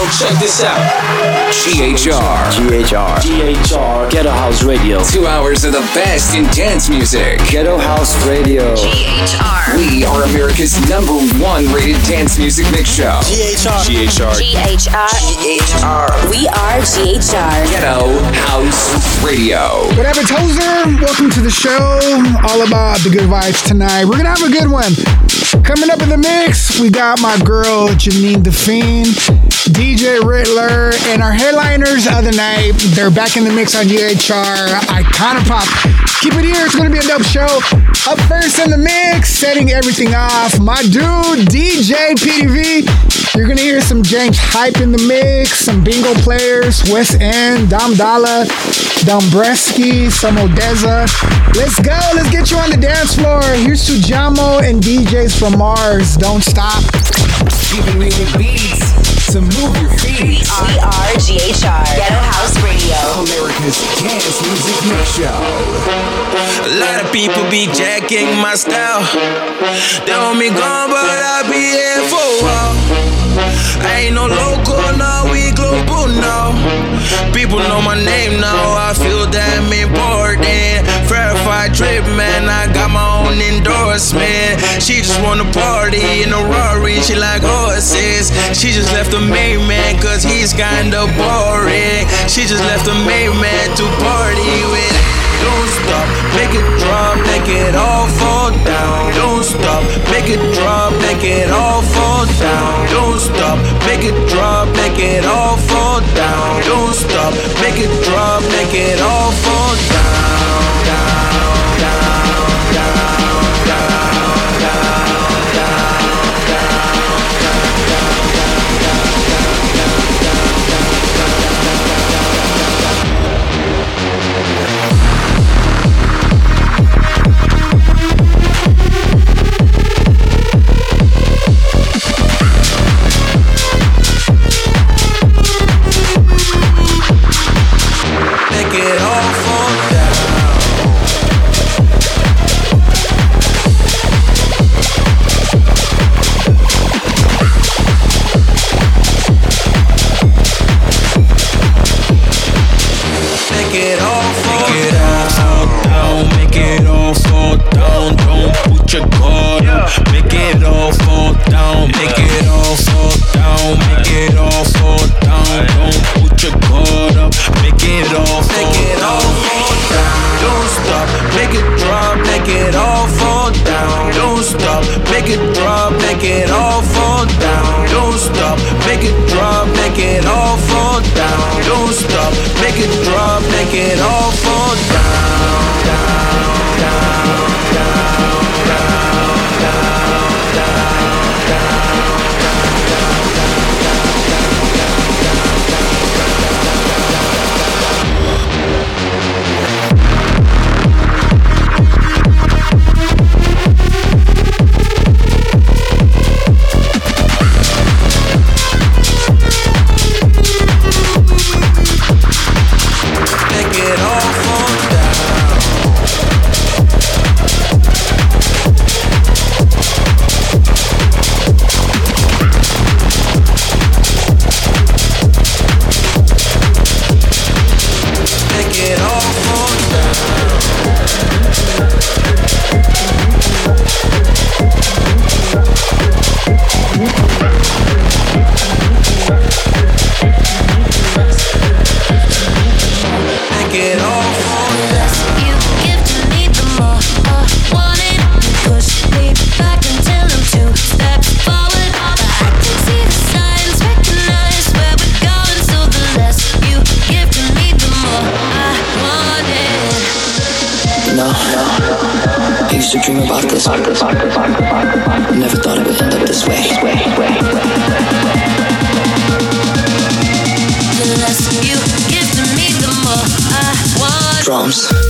Yo, check this out. GHR. GHR. GHR. Ghetto House Radio. Two hours of the best in dance music. Ghetto House Radio. GHR. We are America's number one rated dance music mix show. GHR. GHR. GHR. GHR. We are GHR. Ghetto House Radio. Whatever, Tozer. Welcome to the show. All about the good vibes tonight. We're gonna have a good one. Coming up in the mix, we got my girl Jeanine Da Feen, DJ Riddler, and our headliners of the night. They're back in the mix on GHR. Icona Pop. Keep it here. It's gonna be a dope show. Up first in the mix, setting everything off. My dude DJ Peeti-V. You're gonna hear some James Hype in the mix, some bingo players, Westend, Dom Dolla, Dombresky, some ODESZA. Let's go, let's get you on the dance floor. Here's Tujamo and DJs from Mars. Don't stop. Giving you the beats to move your feet. We are GHR. Ghetto House Radio. America's dance music mix show. A lot of people be jacking my style. They want me gone, but I be here for a while. I ain't no local, now, we global now. People know my name now, I feel damn important. Verified trip, man, I got my own endorsement. She just wanna party in a Rari, she like horses. She just left the main man, cause he's kinda boring. She just left the main man to party with. Don't stop, make it drop, make it all fall down. Don't stop, make it drop, make it all fall down. Make it drop, make it all fall down. Don't stop, make it drop, make it all fall to dream about this. I never thought it would end up this way. The less you give to me, the more I want. Drums.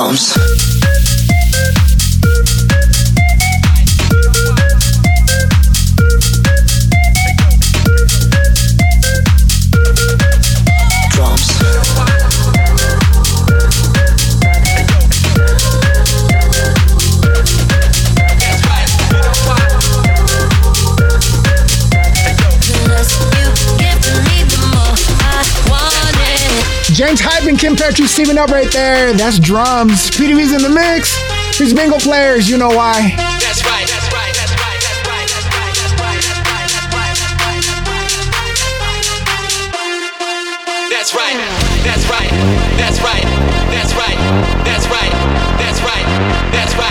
Drums. James Hype and Kim Petras steaming up right there. That's drums. Peeti-V's in the mix. These bingo players, you know why. That's right. That's right. That's right. That's right. That's right. That's right. That's right. That's right. That's right.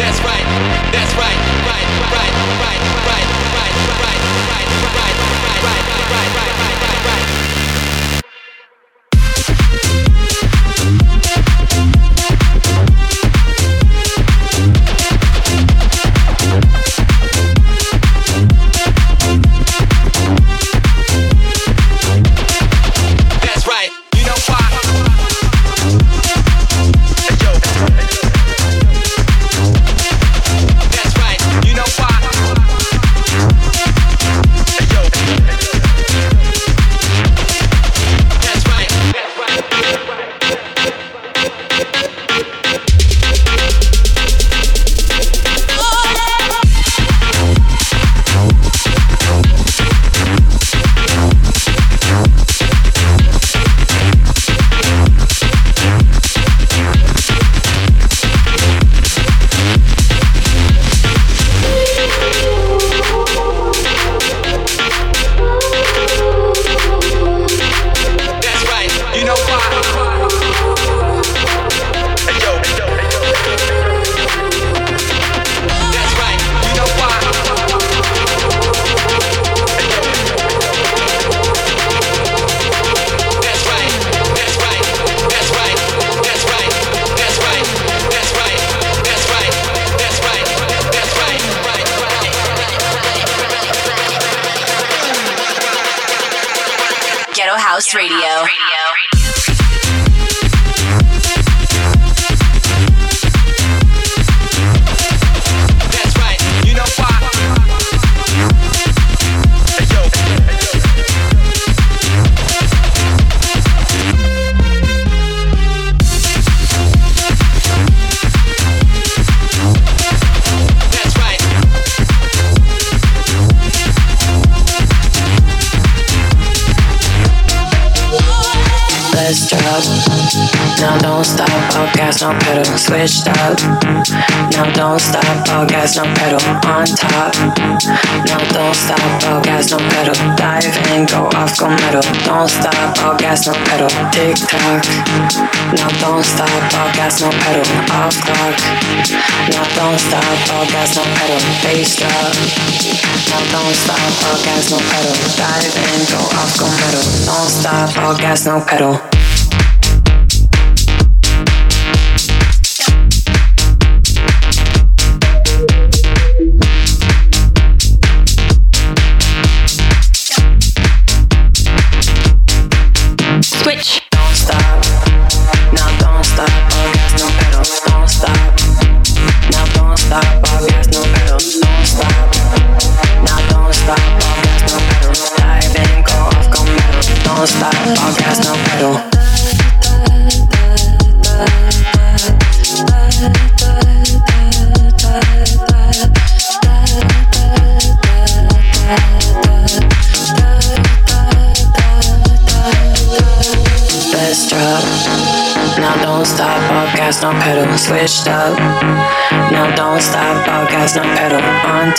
That's right. That's. Right. Right. Right. Right. Drop. Now don't stop, all gas, no pedal. Switched up. Now don't stop, all gas, no pedal. On top. Now don't stop, all gas, no pedal. Dive in, go off, go metal. Don't stop, all gas, no pedal. Tick tock. Now don't stop, all gas, no pedal. Off clock. Now don't stop, all gas, no pedal. Bass drop. Now don't stop, all gas, no pedal. Dive in, go off, go metal. Don't stop, all gas, no pedal.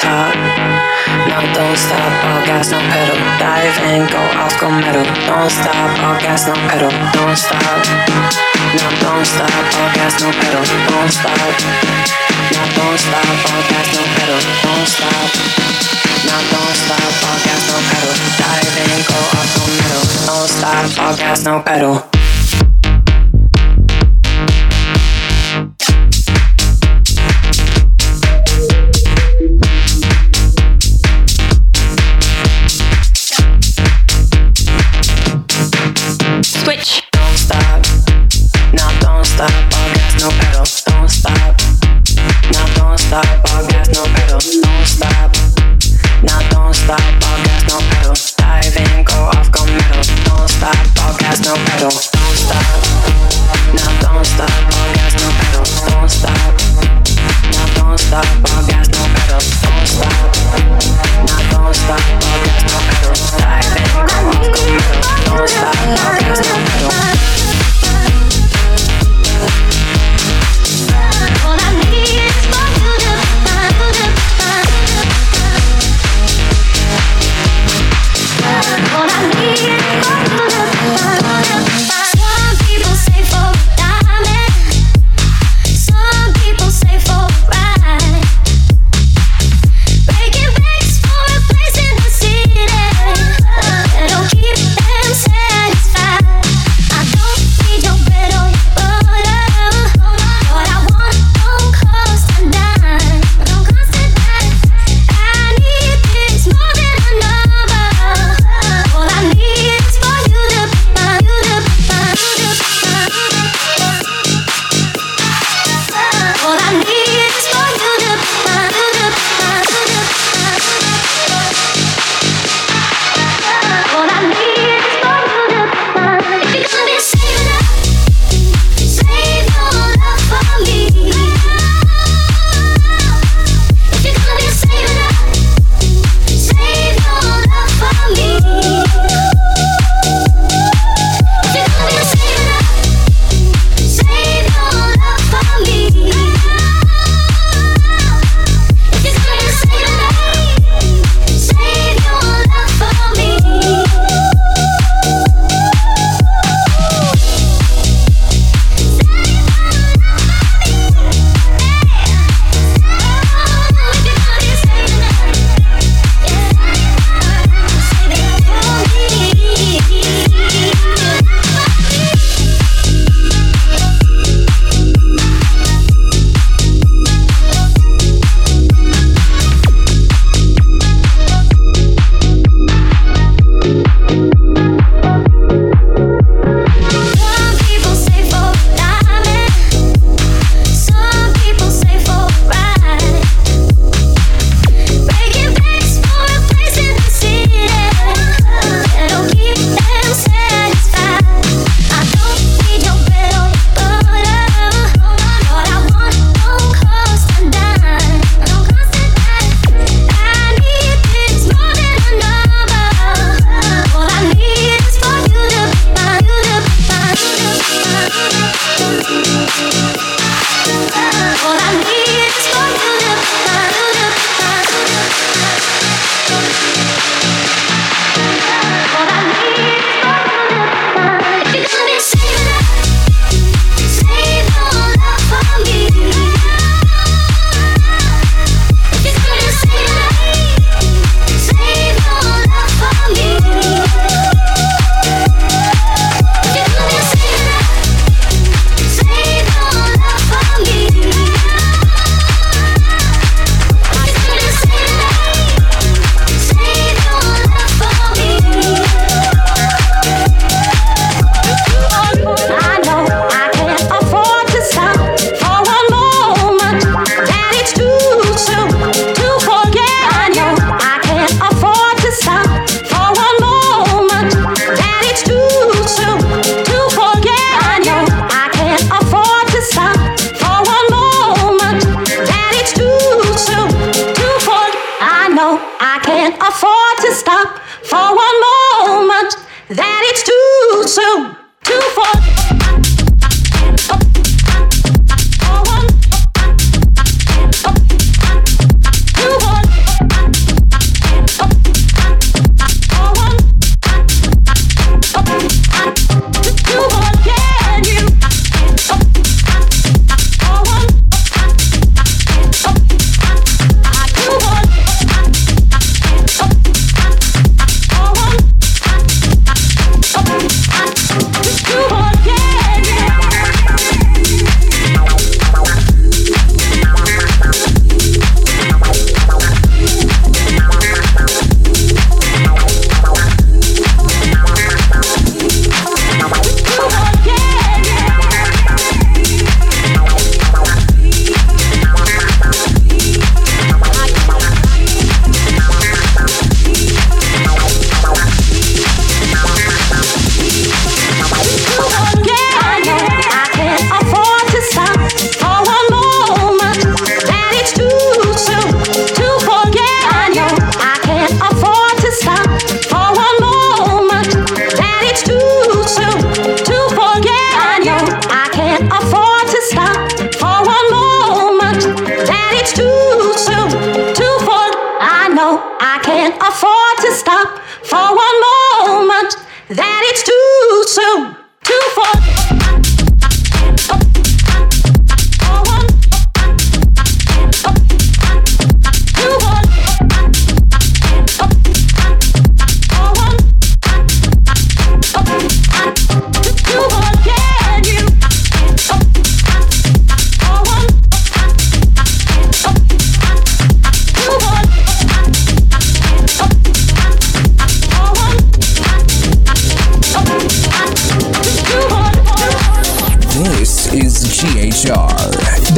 top. Now don't stop, all gas, no pedal. Dive in, go off, go metal. Don't stop, all gas, no pedal. Don't stop. Now don't stop, all gas, no pedal. Don't stop. Now don't stop, all gas, no pedal. Don't stop. Now don't stop, all gas, no pedal. Dive in, go off, go metal. Don't stop, all gas, no pedal.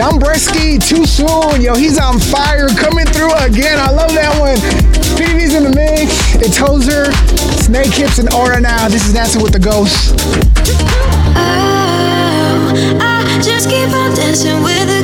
I'm Bresky, too soon. Yo, he's on fire, coming through again. I love that one. Peeti-V's in the mix. It's Hoser, Snakehips, and Au/Ra now. This is Dancing with the Ghost. Oh, I just keep on dancing with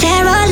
there are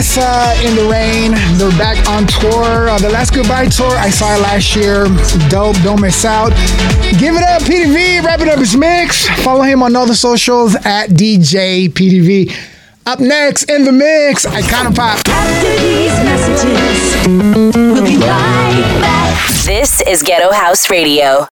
ODESZA in the Rain. They're back on tour. Uh, the Last Goodbye tour I saw last year. Dope. Don't miss out. Give it up, Peeti-V. Wrapping up his mix. Follow him on all the socials at DJ Peeti-V. Up next in the mix, Icona Pop. Messages, we'll right this is Ghetto House Radio.